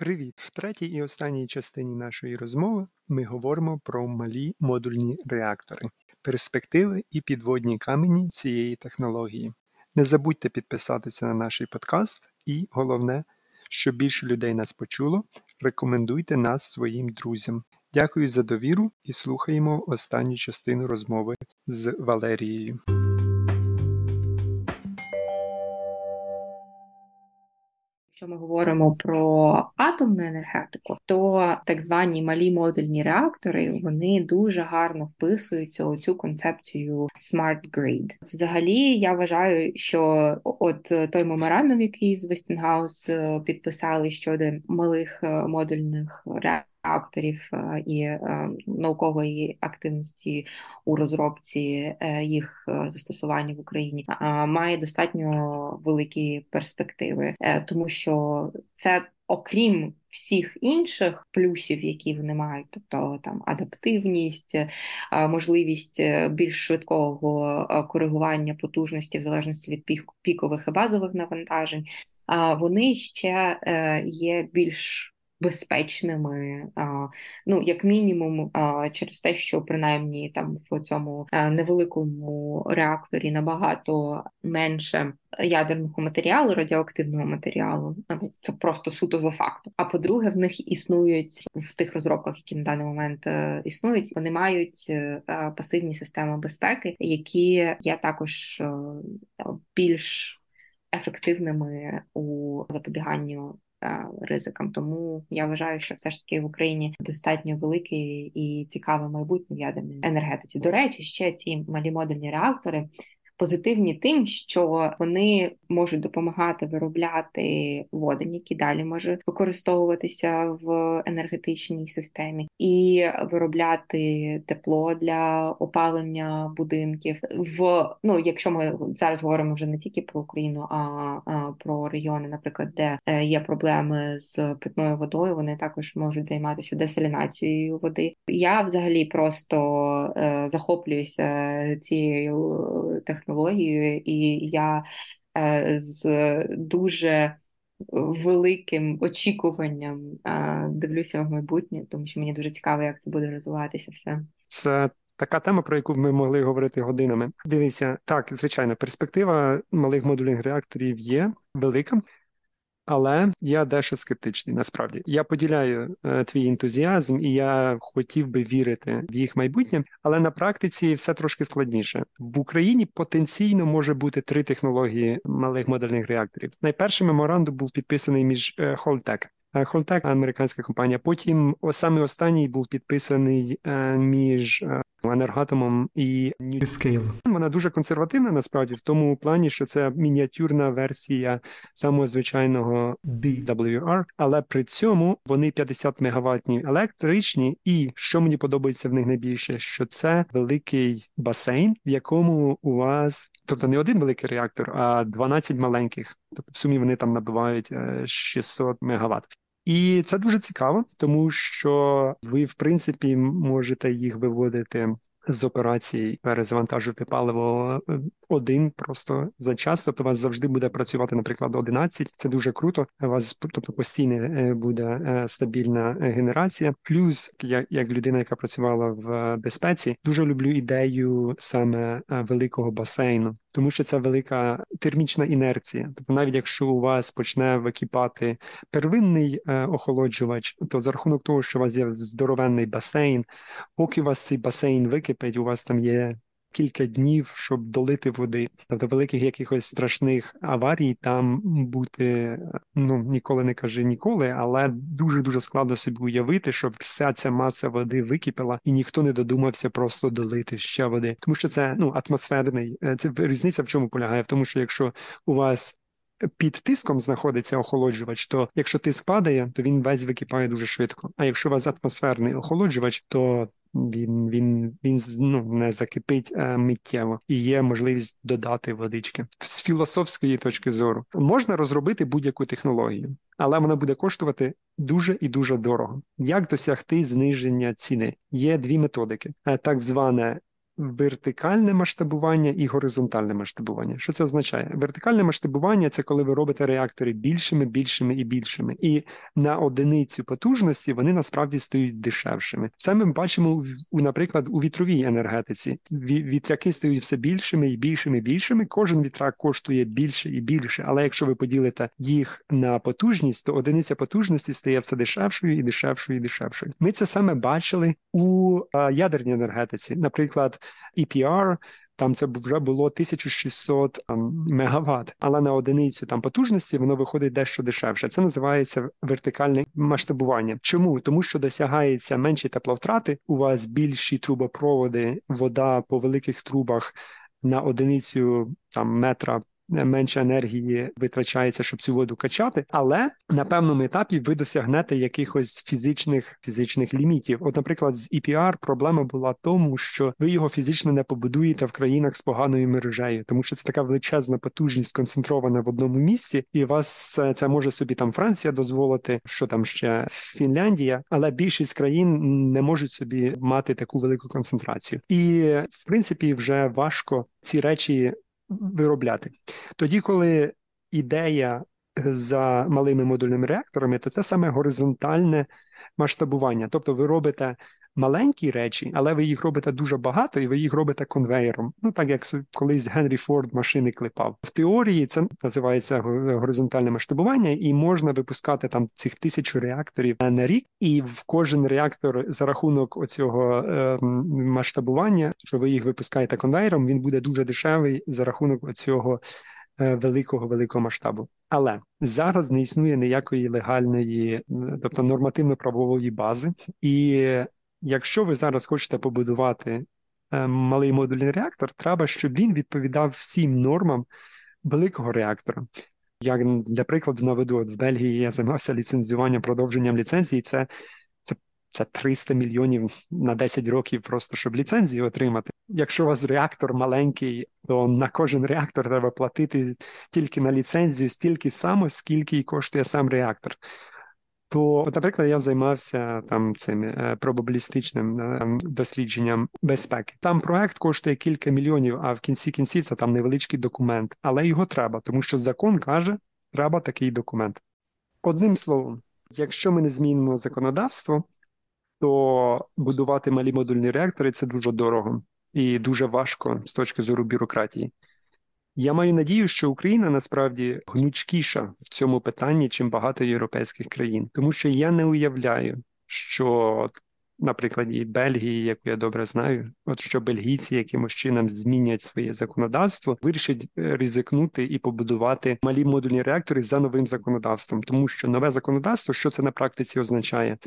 Привіт! В третій і останній частині нашої розмови ми говоримо про малі модульні реактори, перспективи і підводні камені цієї технології. Не забудьте підписатися на наш подкаст, і головне, щоб більше людей нас почуло, рекомендуйте нас своїм друзям. Дякую за довіру і слухаємо останню частину розмови з Валерією. Якщо ми говоримо про атомну енергетику, то так звані малі модульні реактори вони дуже гарно вписуються у цю концепцію Smart Grid. Взагалі, я вважаю, що от той меморандум, який з Westinghouse е, підписали щодо малих е, модульних реакторів, акторів е, і е, наукової активності у розробці е, їх застосування в Україні має достатньо великі перспективи, тому що це окрім всіх інших плюсів, які вони мають, тобто там адаптивність, можливість більш швидкого коригування потужності в залежності від пікових і базових навантажень, вони ще є більш безпечними, ну як мінімум, через те, що принаймні там в цьому невеликому реакторі набагато менше ядерного матеріалу, радіоактивного матеріалу. Ну, це просто суто за фактом. А по-друге, в них існують в тих розробках, які на даний момент е, існують, вони мають е, пасивні системи безпеки, які є також е, більш ефективними у запобіганню ризикам. Тому я вважаю, що все ж таки в Україні достатньо великий і цікаве майбутнє в ядерній енергетиці. До речі, ще ці малі модульні реактори позитивні тим, що вони можуть допомагати виробляти водень, який далі може використовуватися в енергетичній системі, і виробляти тепло для опалення будинків. В ну, якщо ми зараз говоримо вже не тільки про Україну, а, а про регіони, наприклад, де е, є проблеми з питною водою, вони також можуть займатися десалінацією води. Я взагалі просто е, захоплююся цією технологією технологією, і я е, з дуже великим очікуванням е, дивлюся в майбутнє, тому що мені дуже цікаво, як це буде розвиватися все. Це Така тема, про яку ми могли говорити годинами. Дивіться, так, звичайно, перспектива малих модульних реакторів є велика. Але я дещо скептичний. Насправді я поділяю е, твій ентузіазм, і я хотів би вірити в їх майбутнє, але на практиці все трошки складніше. В Україні потенційно може бути три технології малих модельних реакторів. Найперший меморандум був підписаний між е, Холтек. Холтек, американська компанія. Потім саме останній був підписаний е, між е, енергатомом і NuScale. Вона дуже консервативна насправді в тому плані, що це мініатюрна версія самого звичайного BWR, але при цьому вони 50 мегаваттні електричні, і що мені подобається в них найбільше, що це великий басейн, в якому у вас, тобто не один великий реактор, а 12 маленьких. Тобто в сумі вони там набивають 600 е, мегаватт. І це дуже цікаво, тому що ви, в принципі, можете їх виводити з операцій, перезавантажувати паливо е, один просто за час. Тобто у вас завжди буде працювати, наприклад, 11. Це дуже круто. У вас тобто постійно е, буде е, стабільна генерація. Плюс я як людина, яка працювала в безпеці, дуже люблю ідею саме великого басейну тому що це велика термічна інерція. Тобто, навіть якщо у вас почне википати первинний е, охолоджувач, то за рахунок того, що у вас є здоровенний басейн, поки у вас цей басейн википить, у вас там є кілька днів, щоб долити води. Тобто великих якихось страшних аварій там бути ну ніколи не кажи ніколи, але дуже дуже складно собі уявити, щоб вся ця маса води википіла, і ніхто не додумався просто долити ще води, тому що це ну атмосферний. Е, це різниця в чому полягає? В тому, що якщо у вас під тиском знаходиться охолоджувач, то якщо тиск падає, то він весь википає дуже швидко. А якщо у вас атмосферний охолоджувач, то він він він ну, не закипить а миттєво і є можливість додати водички з філософської точки зору. Можна розробити будь-яку технологію, але вона буде коштувати дуже і дуже дорого. Як досягти зниження ціни? Є дві методики: е, так зване вертикальне масштабування і горизонтальне масштабування. Що це означає? Вертикальне масштабування це коли ви робите реактори більшими, більшими і більшими, і на одиницю потужності вони насправді стають дешевшими. Це ми бачимо наприклад, у вітровій енергетиці. Вітряки стають все більшими і більшими і більшими. Кожен вітрак коштує більше і більше. Але якщо ви поділите їх на потужність, то одиниця потужності стає все дешевшою і дешевшою і дешевшою. Ми це саме бачили у ядерній енергетиці, наприклад. EPR, там це вже було 1600 ем, мегаватт, але на одиницю там потужності воно виходить дещо дешевше. Це називається вертикальне масштабування. Чому? Тому що досягається менші тепловтрати, у вас більші трубопроводи, вода по великих трубах на одиницю там метра менше енергії витрачається, щоб цю воду качати, але на певному етапі ви досягнете якихось фізичних фізичних лімітів. От, наприклад, з EPR проблема була тому, що ви його фізично не побудуєте в країнах з поганою мережею, тому що це така величезна потужність концентрована в одному місці, і вас це, це може собі там Франція дозволити, що там ще Фінляндія, але більшість країн не можуть собі мати таку велику концентрацію, і в принципі вже важко ці речі виробляти. Тоді, коли ідея е, за малими модульними реакторами, то це саме горизонтальне масштабування. Тобто ви робите маленькі речі, але ви їх робите дуже багато, і ви їх робите конвейером. Ну так як колись Генрі Форд машини клепав. В теорії це називається горизонтальне масштабування, і можна випускати там цих тисячу реакторів на рік, і в кожен реактор за рахунок оцього е, масштабування, що ви їх випускаєте конвейером, він буде дуже дешевий за рахунок оцього. Е, великого великого масштабу, але зараз не існує ніякої легальної, тобто нормативно-правової бази, і якщо ви зараз хочете побудувати е, малий модульний реактор, треба, щоб він відповідав всім нормам великого реактора. Як для прикладу наведу, от в Бельгії я займався ліцензуванням продовженням ліцензії. Це це, це 300 мільйонів на 10 років, просто щоб ліцензію отримати. Якщо у вас реактор маленький, то на кожен реактор треба платити тільки на ліцензію стільки само, скільки і коштує сам реактор. То, наприклад, я займався там цим е, пробабілістичним е, дослідженням безпеки. Там проект коштує кілька мільйонів, а в кінці кінців це там невеличкий документ, але його треба, тому що закон каже, треба такий документ. Одним словом, якщо ми не змінимо законодавство, то будувати малі модульні реактори це дуже дорого і дуже важко з точки зору бюрократії. Я маю надію, що Україна насправді гнучкіша в цьому питанні, чим багато європейських країн, тому що я не уявляю, що на прикладі Бельгії, яку я добре знаю, от що бельгійці якимось чином змінять своє законодавство, вирішать е, ризикнути і побудувати малі модульні реактори за новим законодавством, тому що нове законодавство, що це на практиці означає?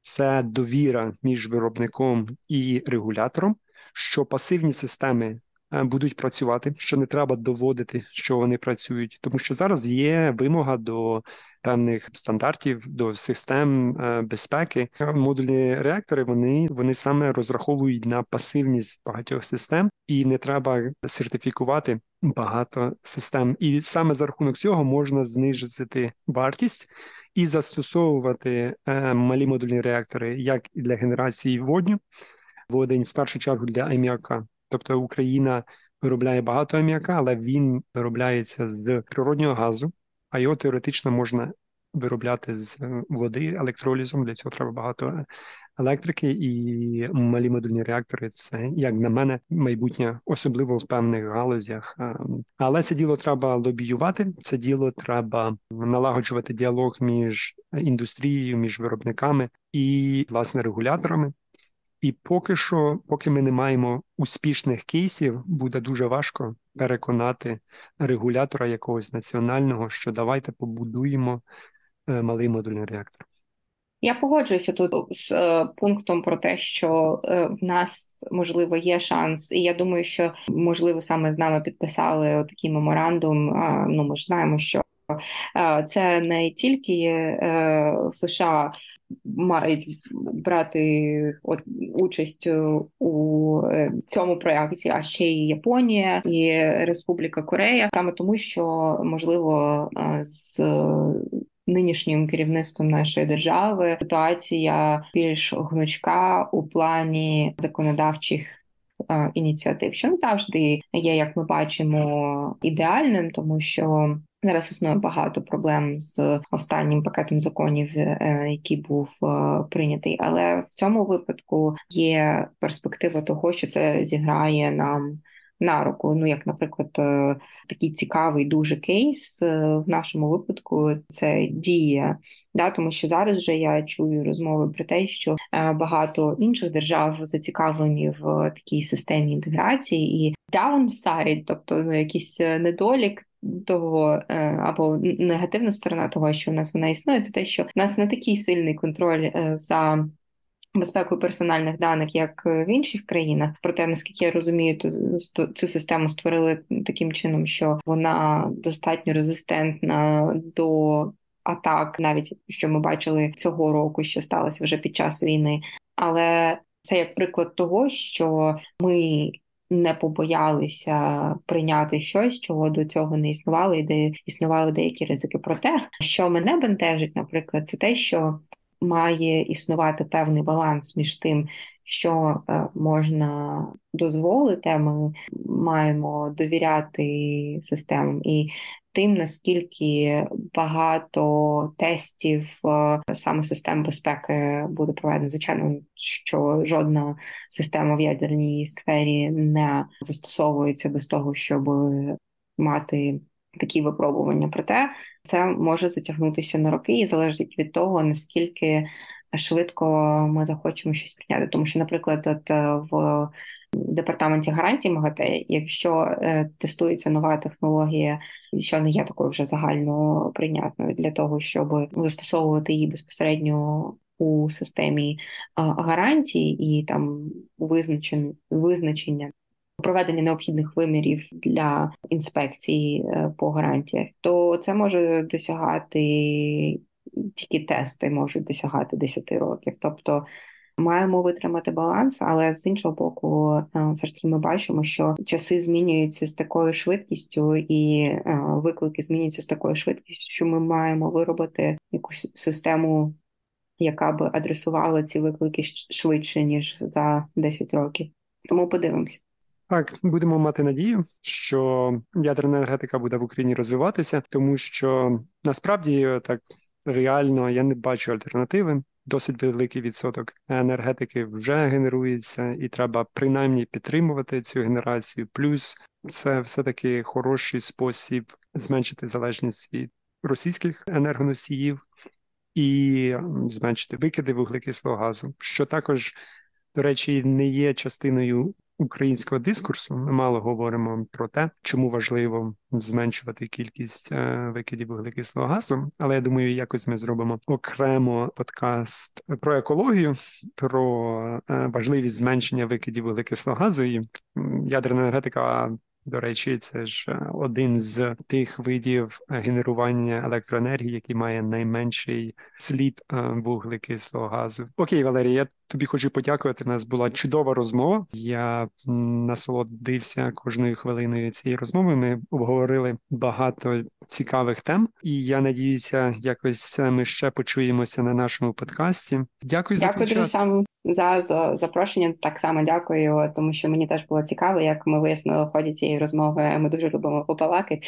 Це довіра між виробником і регулятором, що пасивні системи Е, будуть працювати, що не треба доводити, що вони працюють, тому що зараз є вимога до певних стандартів, до систем е, безпеки. Модульні реактори вони вони саме розраховують на пасивність багатьох систем, і не треба сертифікувати багато систем. І саме за рахунок цього можна знизити вартість. І застосовувати е, малі модульні реактори як і для генерації водню, водень в першу чергу для аміака. Тобто Україна виробляє багато аміака, але він виробляється з природнього газу, а його теоретично можна виробляти з е, води електролізом. Для цього треба багато електрики, і малі модульні реактори це, як на мене, майбутнє, особливо в певних галузях. Але це діло треба лобіювати. Це діло треба налагоджувати діалог між індустрією, між виробниками і власне регуляторами. І поки що, поки ми не маємо успішних кейсів, буде дуже важко переконати регулятора якогось національного, що давайте побудуємо е, малий модульний реактор. Я погоджуюся тут з е, пунктом про те, що е, в нас можливо є шанс, і я думаю, що можливо саме з нами підписали такий меморандум. Е, ну ми ж знаємо, що е, це не тільки е, США мають брати от, участь у е, цьому проєкті, а ще й Японія і Республіка Корея, саме тому, що можливо з Нинішнім керівництвом нашої держави ситуація більш гнучка у плані законодавчих ініціатив, що не завжди є, як ми бачимо, ідеальним, тому що. Зараз існує багато проблем з останнім пакетом законів, е, який був е, прийнятий. Але в цьому випадку є перспектива того, що це зіграє нам на руку. Ну, як, наприклад, е, такий цікавий дуже кейс в нашому випадку це дія, да, тому що зараз вже я чую розмови про те, що багато інших держав зацікавлені в такій системі інтеграції і downside, тобто ну, якийсь недолік того е, або негативна сторона того, що в нас вона існує, це те, що в нас не такий сильний контроль е, за. Безпекою персональних даних, як в інших країнах, проте наскільки я розумію, то цю систему створили таким чином, що вона достатньо резистентна до атак, навіть що ми бачили цього року, що сталося вже під час війни. Але це як приклад того, що ми не побоялися прийняти щось, чого до цього не існувало, і де існували деякі ризики. Проте, що мене бентежить, наприклад, це те, що має існувати певний баланс між тим, що е, можна дозволити, ми маємо довіряти системам і тим, наскільки багато тестів е, саме систем безпеки буде проведено. Звичайно, що жодна система в ядерній сфері не застосовується без того, щоб мати такі випробування. Проте це може затягнутися на роки і залежить від того, наскільки швидко ми захочемо щось прийняти. Тому що, наприклад, от е, в департаменті гарантій МАГАТЕ, якщо е, тестується нова технологія, що не є такою вже загально прийнятною для того, щоб застосовувати її безпосередньо. У системі гарантій і там визначення проведення необхідних вимірів для інспекції е, по гарантіях, то це може досягати тільки тести можуть досягати 10 років. Тобто маємо витримати баланс, але з іншого боку, е, все ж таки ми бачимо, що часи змінюються з такою швидкістю, і е, виклики змінюються з такою швидкістю, що ми маємо виробити якусь систему. Яка би адресувала ці виклики швидше ніж за 10 років, тому подивимося. Так, будемо мати надію, що ядерна енергетика буде в Україні розвиватися, тому що насправді так реально я не бачу альтернативи. Досить великий відсоток енергетики вже генерується, і треба принаймні підтримувати цю генерацію. Плюс це все таки хороший спосіб зменшити залежність від російських енергоносіїв і зменшити викиди вуглекислого газу, що також, до речі, не є частиною українського дискурсу ми мало говоримо про те, чому важливо зменшувати кількість е, викидів вуглекислого газу. Але я думаю, якось ми зробимо окремо подкаст про екологію, про е, важливість зменшення викидів вуглекислого газу і ядерна енергетика до речі, це ж е, один з тих видів е, генерування електроенергії, який має найменший слід е, вуглекислого газу. Окей, Валерій, я тобі хочу подякувати. У нас була чудова розмова. Я насолодився кожною хвилиною цієї розмови. Ми обговорили багато цікавих тем, і я надіюся, якось ми ще почуємося на нашому подкасті. Дякую, Дякую за твій час. Сам за, за запрошення. Так само дякую, тому що мені теж було цікаво, як ми вияснили в ході цієї розмови. Ми дуже любимо побалакати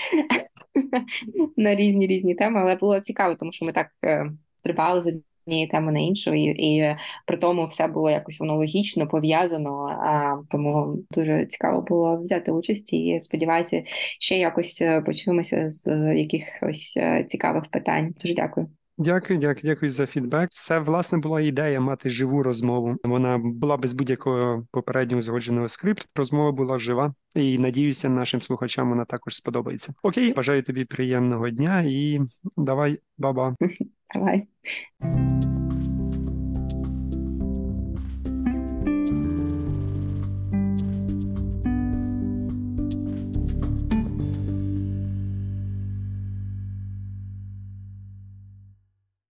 на різні різні теми, але було цікаво, тому що ми так е, стрибали з однієї теми на іншу, і, і при тому все було якось воно логічно пов'язано. А тому дуже цікаво було взяти участь і сподіваюся, ще якось е, почуємося з якихось е, цікавих питань. Дуже дякую. Дякую, дякую, дякую за фідбек. Це власне була ідея мати живу розмову. Вона була без будь-якого попереднього узгодженого скрипту. Розмова була жива, і надіюся, нашим слухачам вона також сподобається. Окей, бажаю тобі приємного дня і давай, баба. Давай.